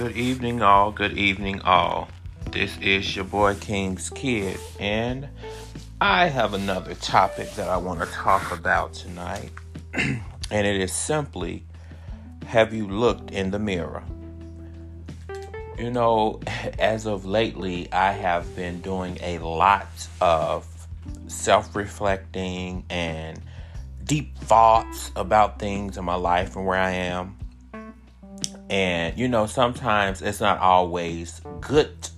Good evening, all. Good evening, all. This is your boy King's Kid, and I have another topic that I want to talk about tonight. and it is simply Have you looked in the mirror? You know, as of lately, I have been doing a lot of self reflecting and deep thoughts about things in my life and where I am. And, you know, sometimes it's not always good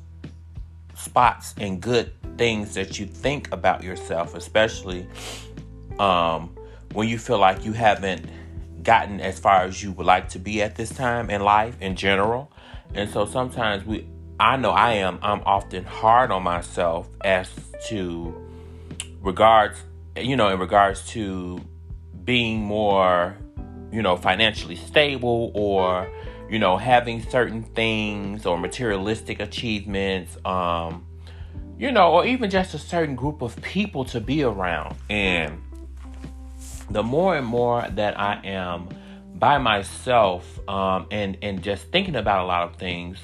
spots and good things that you think about yourself, especially um, when you feel like you haven't gotten as far as you would like to be at this time in life in general. And so sometimes we, I know I am, I'm often hard on myself as to regards, you know, in regards to being more, you know, financially stable or you know, having certain things or materialistic achievements, um, you know, or even just a certain group of people to be around. And the more and more that I am by myself um, and and just thinking about a lot of things,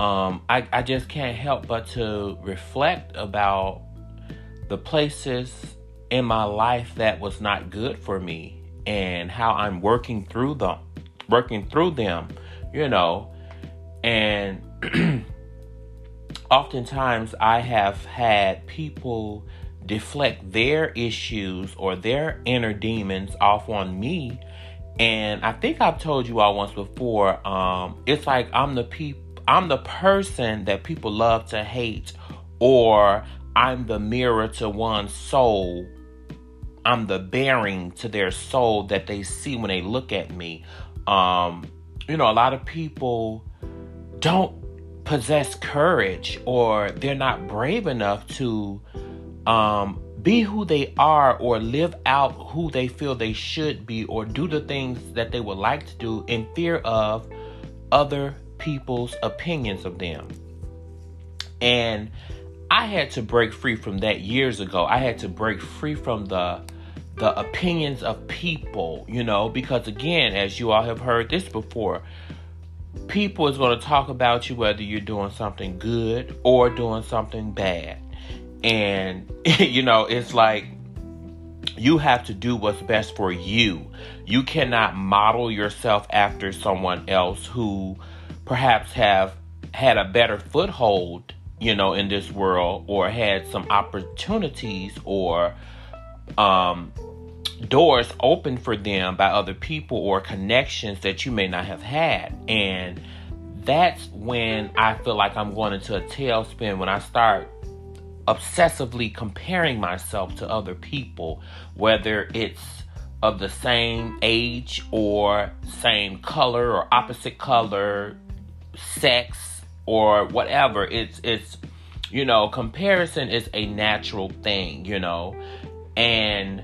um, I, I just can't help but to reflect about the places in my life that was not good for me and how I'm working through them, working through them you know, and oftentimes I have had people deflect their issues or their inner demons off on me. And I think I've told you all once before, um, it's like I'm the peop- I'm the person that people love to hate, or I'm the mirror to one's soul. I'm the bearing to their soul that they see when they look at me. Um, you know, a lot of people don't possess courage or they're not brave enough to um, be who they are or live out who they feel they should be or do the things that they would like to do in fear of other people's opinions of them. And I had to break free from that years ago. I had to break free from the the opinions of people, you know, because again, as you all have heard this before, people is going to talk about you whether you're doing something good or doing something bad. And, you know, it's like you have to do what's best for you. You cannot model yourself after someone else who perhaps have had a better foothold, you know, in this world or had some opportunities or um doors open for them by other people or connections that you may not have had. And that's when I feel like I'm going into a tailspin when I start obsessively comparing myself to other people, whether it's of the same age or same color or opposite color, sex or whatever. It's it's you know, comparison is a natural thing, you know. And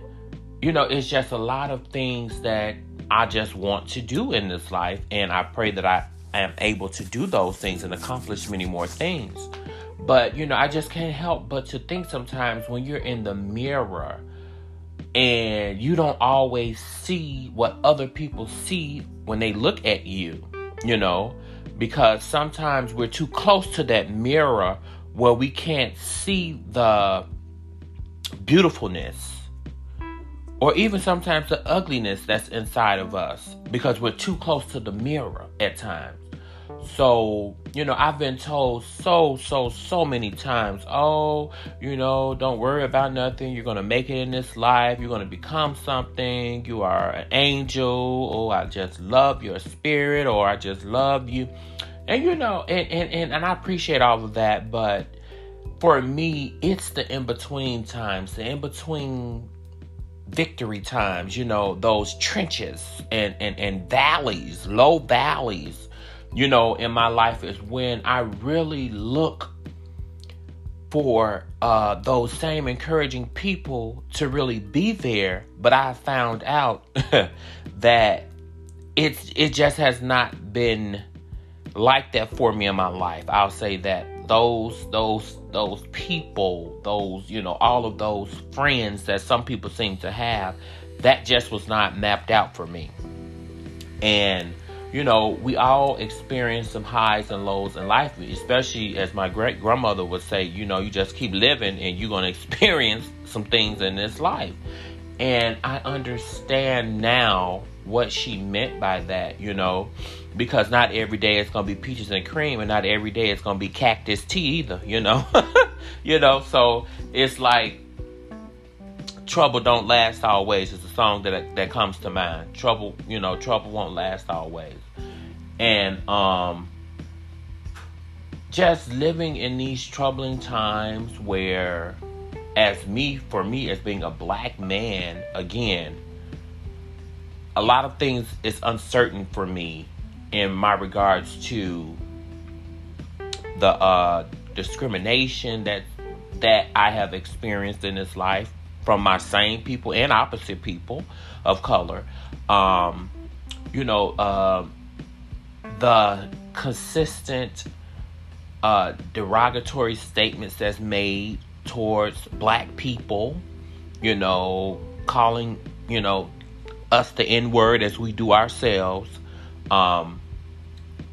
you know, it's just a lot of things that I just want to do in this life. And I pray that I am able to do those things and accomplish many more things. But, you know, I just can't help but to think sometimes when you're in the mirror and you don't always see what other people see when they look at you, you know, because sometimes we're too close to that mirror where we can't see the beautifulness or even sometimes the ugliness that's inside of us because we're too close to the mirror at times. So, you know, I've been told so, so, so many times, oh, you know, don't worry about nothing. You're going to make it in this life. You're going to become something. You are an angel. Oh, I just love your spirit, or I just love you. And, you know, and, and, and, and I appreciate all of that. But for me, it's the in between times, the in between victory times, you know, those trenches and, and, and valleys, low valleys, you know, in my life is when I really look for uh, those same encouraging people to really be there. But I found out that it's it just has not been like that for me in my life. I'll say that those those those people those you know all of those friends that some people seem to have that just was not mapped out for me and you know, we all experience some highs and lows in life, especially as my great grandmother would say, you know, you just keep living and you're going to experience some things in this life. And I understand now what she meant by that, you know, because not every day it's to be peaches and cream and not every day it's to be cactus tea either, you know. you know, so it's like trouble don't last always is a song that that comes to mind. Trouble, you know, trouble won't last always. And um just living in these troubling times where as me for me as being a black man again a lot of things is uncertain for me in my regards to the uh discrimination that that I have experienced in this life from my same people and opposite people of color. Um, you know, uh, the consistent uh, derogatory statements that's made towards black people, you know, calling, you know, us the N word as we do ourselves. Um,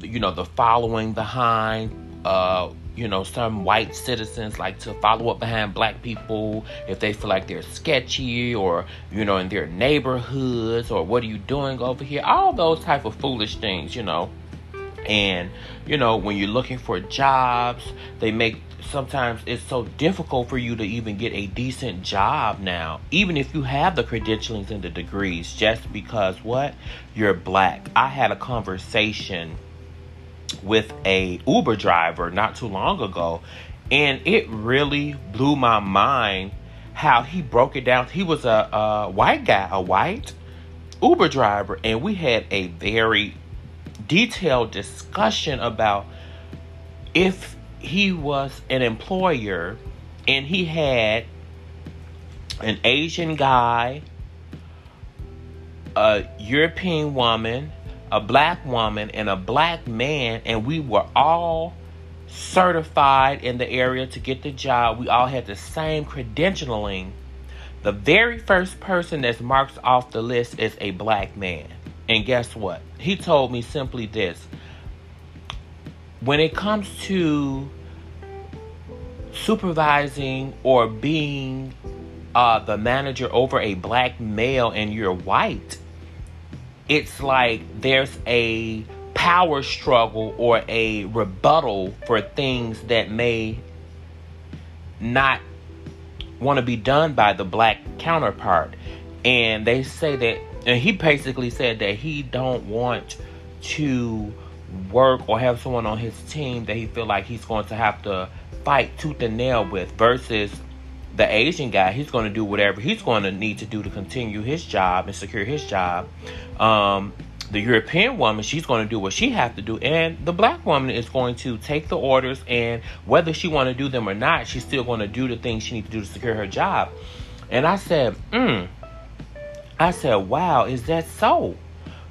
you know, the following behind, uh, you know, some white citizens like to follow up behind black people if they feel like they're sketchy or, you know, in their neighborhoods or what are you doing over here? All those type of foolish things, you know. And, you know, when you're looking for jobs, they make sometimes it's so difficult for you to even get a decent job now, even if you have the credentialings and the degrees, just because what? You're black. I had a conversation with a Uber driver not too long ago, and it really blew my mind how he broke it down. He was a, a white guy, a white Uber driver, and we had a very detailed discussion about if he was an employer and he had an Asian guy, a European woman, a black woman and a black man, and we were all certified in the area to get the job. We all had the same credentialing. The very first person that's marked off the list is a black man. And guess what? He told me simply this when it comes to supervising or being uh, the manager over a black male and you're white, it's like there's a power struggle or a rebuttal for things that may not want to be done by the black counterpart. And they say that and he basically said that he don't want to work or have someone on his team that he feel like he's going to have to fight tooth and nail with versus the Asian guy, he's going to do whatever he's going to need to do to continue his job and secure his job. Um, the European woman, she's going to do what she has to do, and the black woman is going to take the orders, and whether she want to do them or not, she's still going to do the things she needs to do to secure her job. And I said, hmm. I said, wow, is that so?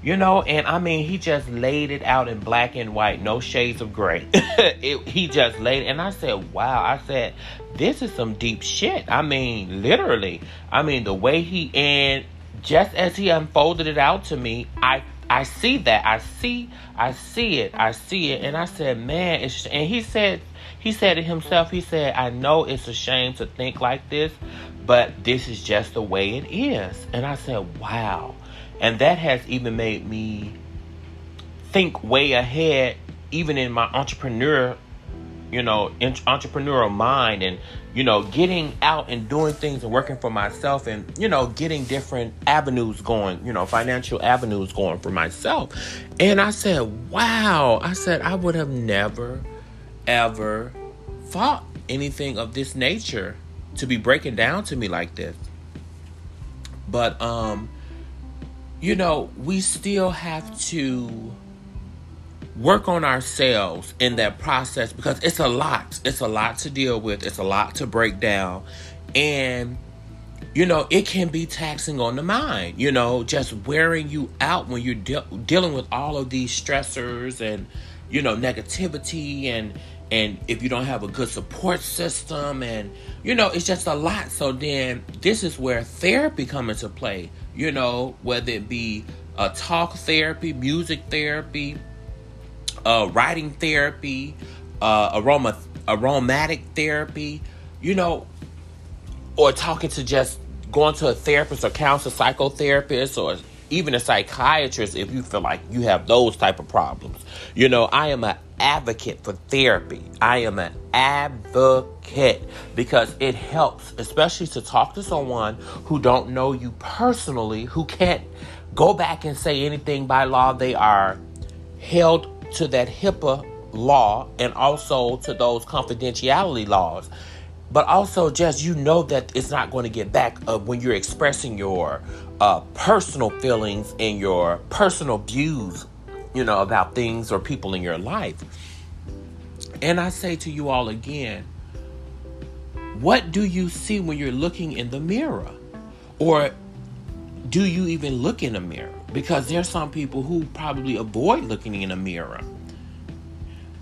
You know, and I mean, he just laid it out in black and white, no shades of gray. it, he just laid, and I said, "Wow!" I said, "This is some deep shit." I mean, literally. I mean, the way he and just as he unfolded it out to me, I I see that. I see. I see it. I see it. And I said, "Man," it's and he said he said it himself. He said, "I know it's a shame to think like this, but this is just the way it is." And I said, "Wow." And that has even made me think way ahead, even in my entrepreneur, you know, entrepreneurial mind and, you know, getting out and doing things and working for myself and, you know, getting different avenues going, you know, financial avenues going for myself. And I said, wow. I said, I would have never, ever thought anything of this nature to be breaking down to me like this. But, um, you know, we still have to work on ourselves in that process because it's a lot. It's a lot to deal with, it's a lot to break down. And, you know, it can be taxing on the mind, you know, just wearing you out when you're de- dealing with all of these stressors and, you know, negativity and, and if you don't have a good support system and you know it's just a lot so then this is where therapy comes into play you know whether it be uh, talk therapy, music therapy, uh, writing therapy, uh, aroma aromatic therapy, you know, or talking to just going to a therapist or counselor, psychotherapist, or even a psychiatrist if you feel like you have those type of problems. You know, I am an advocate for therapy. I am an advocate because it helps, especially to talk to someone who don't know you personally, who can't go back and say anything by law. They are held to that HIPAA law and also to those confidentiality laws. But also, just you know that it's not going to get back uh, when you're expressing your uh, personal feelings and your personal views, you know, about things or people in your life. And I say to you all again, what do you see when you're looking in the mirror? Or do you even look in a mirror? Because there's some people who probably avoid looking in a mirror.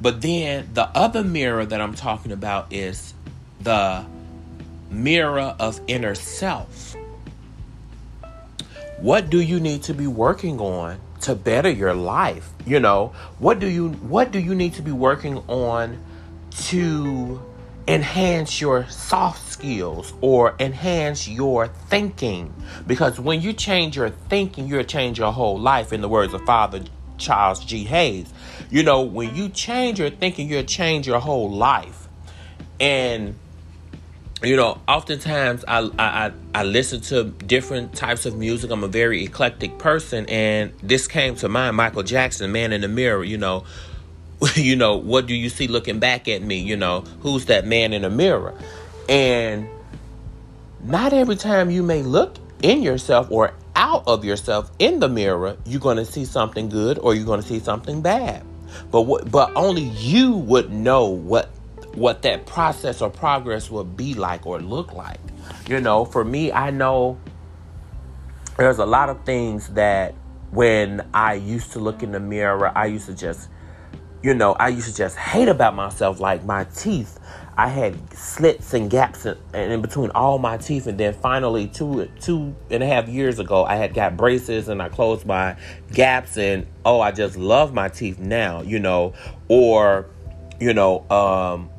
But then the other mirror that I'm talking about is the mirror of inner self. What do you need to be working on to better your life? You know, what do you what do you need to be working on to enhance your soft skills or enhance your thinking? Because when you change your thinking you'll change your whole life in the words of father charles g. Hayes. You know when you change your thinking you'll change your whole life. And you know oftentimes I, I i listen to different types of music i'm a very eclectic person and this came to mind michael jackson man in the mirror you know you know, what do you see looking back at me? You know, who's that man in the mirror? And not every time you may look in yourself or out of yourself in the mirror, you're going to see something good or you're going to see something bad. But what, but only you would know what what that process or progress would be like or look like. You know, for me, I know there's a lot of things that when I used to look in the mirror, I used to just you know, I used to just hate about myself, like my teeth. I had slits and gaps in, in, between all my teeth, and then finally, two two and a half years ago, I had got braces and I closed my gaps, and oh, I just love my teeth now, you know, or you know, um,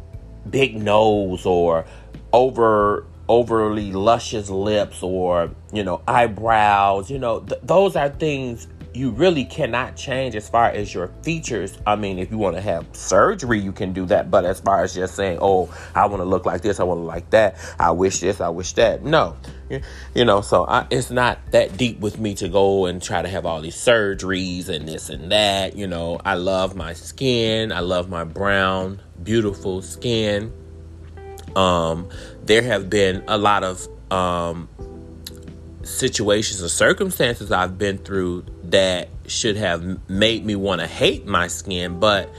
big nose or over overly luscious lips or you know eyebrows, you know, th- those are things you really cannot change as far as your features. I mean, if you want to have surgery, you can do that. But as far as just saying, oh, I want to look like this, I want to like that, I wish this, I wish that. No, you know, so I, it's not that deep with me to go and try to have all these surgeries and this and that. You know, I love my skin, I love my brown, beautiful skin. Um, there have been a lot of um, situations or circumstances I've been through that should have made me want to hate my skin, but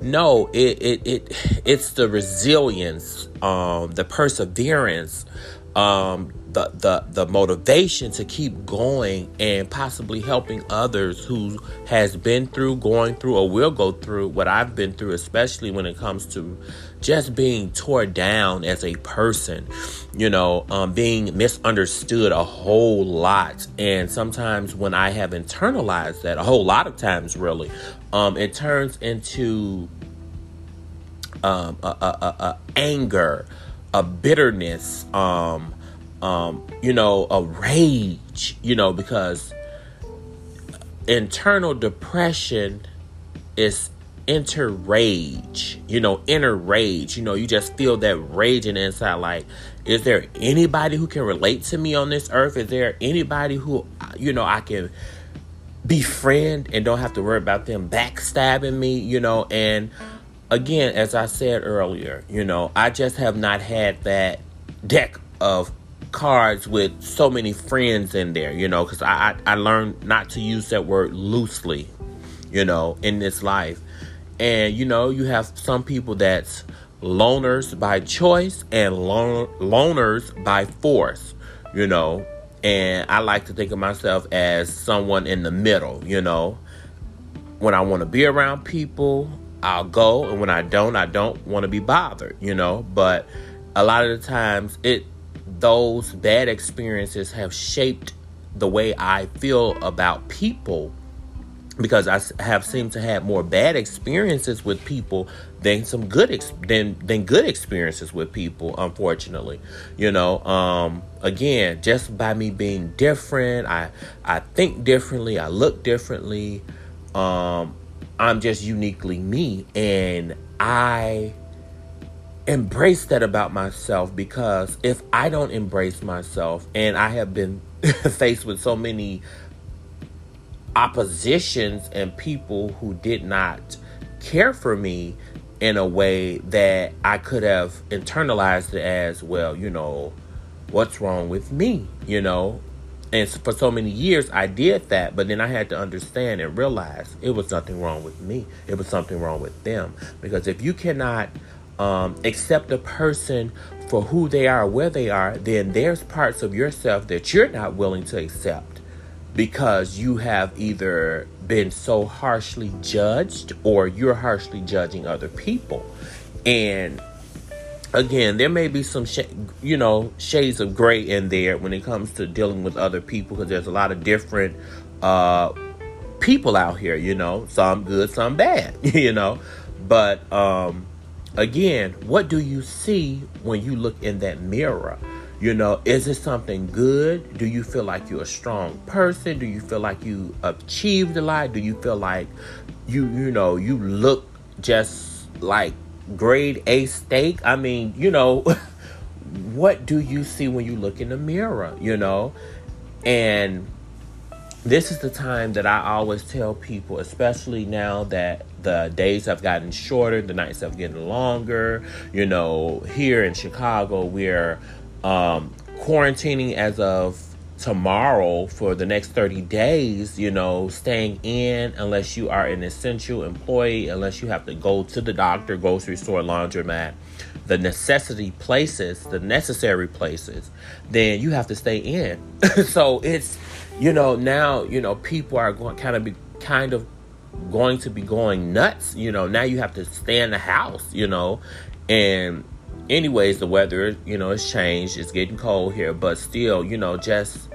no, it it, it it's the resilience, um, the perseverance, um, the the the motivation to keep going and possibly helping others who has been through, going through, or will go through what I've been through, especially when it comes to just being torn down as a person, you know, um, being misunderstood a whole lot. And sometimes when I have internalized that, a whole lot of times, really, um, it turns into um, a, a, a, anger, a bitterness, um, um, you know, a rage, you know, because internal depression is inner rage, you know, inner rage. You know, you just feel that raging inside. Like, is there anybody who can relate to me on this earth? Is there anybody who, you know, I can befriend and don't have to worry about them backstabbing me, you know? And again, as I said earlier, you know, I just have not had that deck of cards with so many friends in there, you know, because I, I, I learned not to use that word loosely, you know, in this life. And you know, you have some people that's loners by choice and lon- loners by force, you know. And I like to think of myself as someone in the middle, you know. When I want to be around people, I'll go, and when I don't, I don't want to be bothered, you know. But a lot of the times, it those bad experiences have shaped the way I feel about people because I have seemed to have more bad experiences with people than some good ex- than than good experiences with people unfortunately. You know um again just by me being different I I think differently I look differently um I'm just uniquely me. And I embrace that about myself because if I don't embrace myself and I have been faced with so many oppositions and people who did not care for me in a way that I could have internalized it as well, you know, what's wrong with me, you know? And for so many years, I did that, but then I had to understand and realize it was nothing wrong with me. It was something wrong with them. Because if you cannot um, accept a person for who they are, where they are, then there's parts of yourself that you're not willing to accept because you have either been so harshly judged or you're harshly judging other people. And again, there may be some, sh- you know, shades of gray in there when it comes to dealing with other people because there's a lot of different uh, people out here, you know, some good, some bad, you know. But um, again, what do you see when you look in that mirror? You know, is it something good? Do you feel like you're a strong person? Do you feel like you achieved a lot? Do you feel like you you know you look just like grade A steak? I mean, you know, what do you see when you look in the mirror? You know, and this is the time that I always tell people, especially now that the days have gotten shorter, the nights have gotten longer. You know, here in Chicago, we're um, quarantining as of tomorrow for the next 30 days, you know, staying in unless you are an essential employee, unless you have to go to the doctor, grocery store, laundromat, the necessity places, the necessary places, then you have to stay in. so it's, you know, now, you know, people are going kind of be kind of going to be going nuts. You know, now you have to stay in the house, you know. And anyways, the weather, you know, has changed. It's getting cold here, but still, you know, just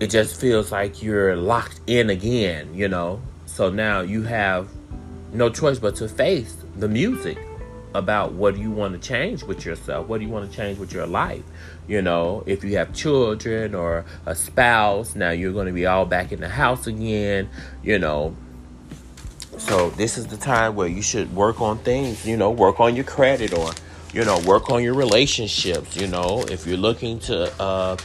it just feels like you're locked in again, you know. So now you have no choice but to face the music about what you want to change with yourself? What do you want to change with your life? You know, if you have children or a spouse, now you're going to be all back in the house again, you know, so this is the time where you should work on things, you know, work on your credit or, you know, work on your relationships, you know, if you're looking to, uh,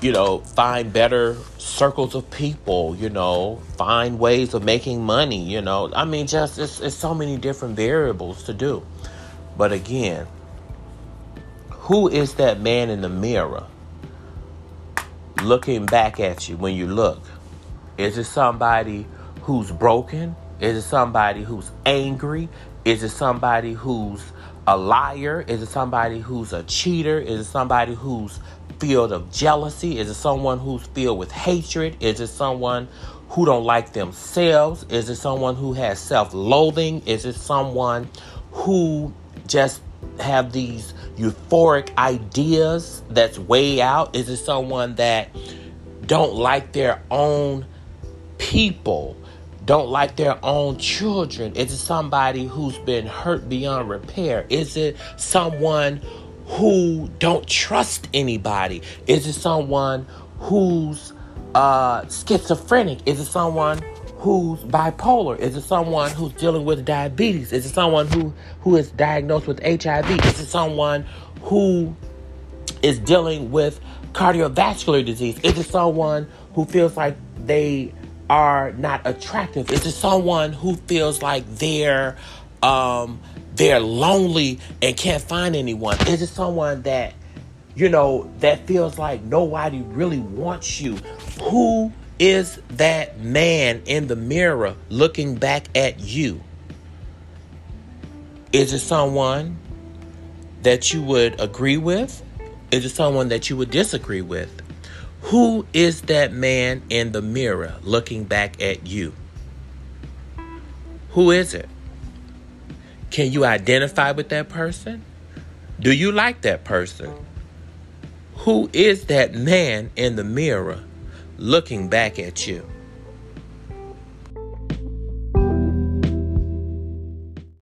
you know, find better circles of people, you know, find ways of making money, you know. I mean, just it's, it's so many different variables to do. But again, who is that man in the mirror looking back at you when you look? Is it somebody who's broken? Is it somebody who's angry? Is it somebody who's a liar? Is it somebody who's a cheater? Is it somebody who's filled of jealousy? Is it someone who's filled with hatred? Is it someone who don't like themselves? Is it someone who has self-loathing? Is it someone who just have these euphoric ideas that's way out? Is it someone that don't like their own people? Don't like their own children? Is it somebody who's been hurt beyond repair? Is it someone who don't trust anybody? Is it someone who's uh, schizophrenic? Is it someone who's bipolar? Is it someone who's dealing with diabetes? Is it someone who who is diagnosed with HIV? Is it someone who is dealing with cardiovascular disease? Is it someone who feels like they are not attractive? Is it someone who feels like they're um, they're lonely and can't find anyone? Is it someone that you know that feels like nobody really wants you? Who is that man in the mirror looking back at you? Is it someone that you would agree with? Is it someone that you would disagree with? Who is that man in the mirror looking back at you? Who is it? Can you identify with that person? Do you like that person? Who is that man in the mirror looking back at you.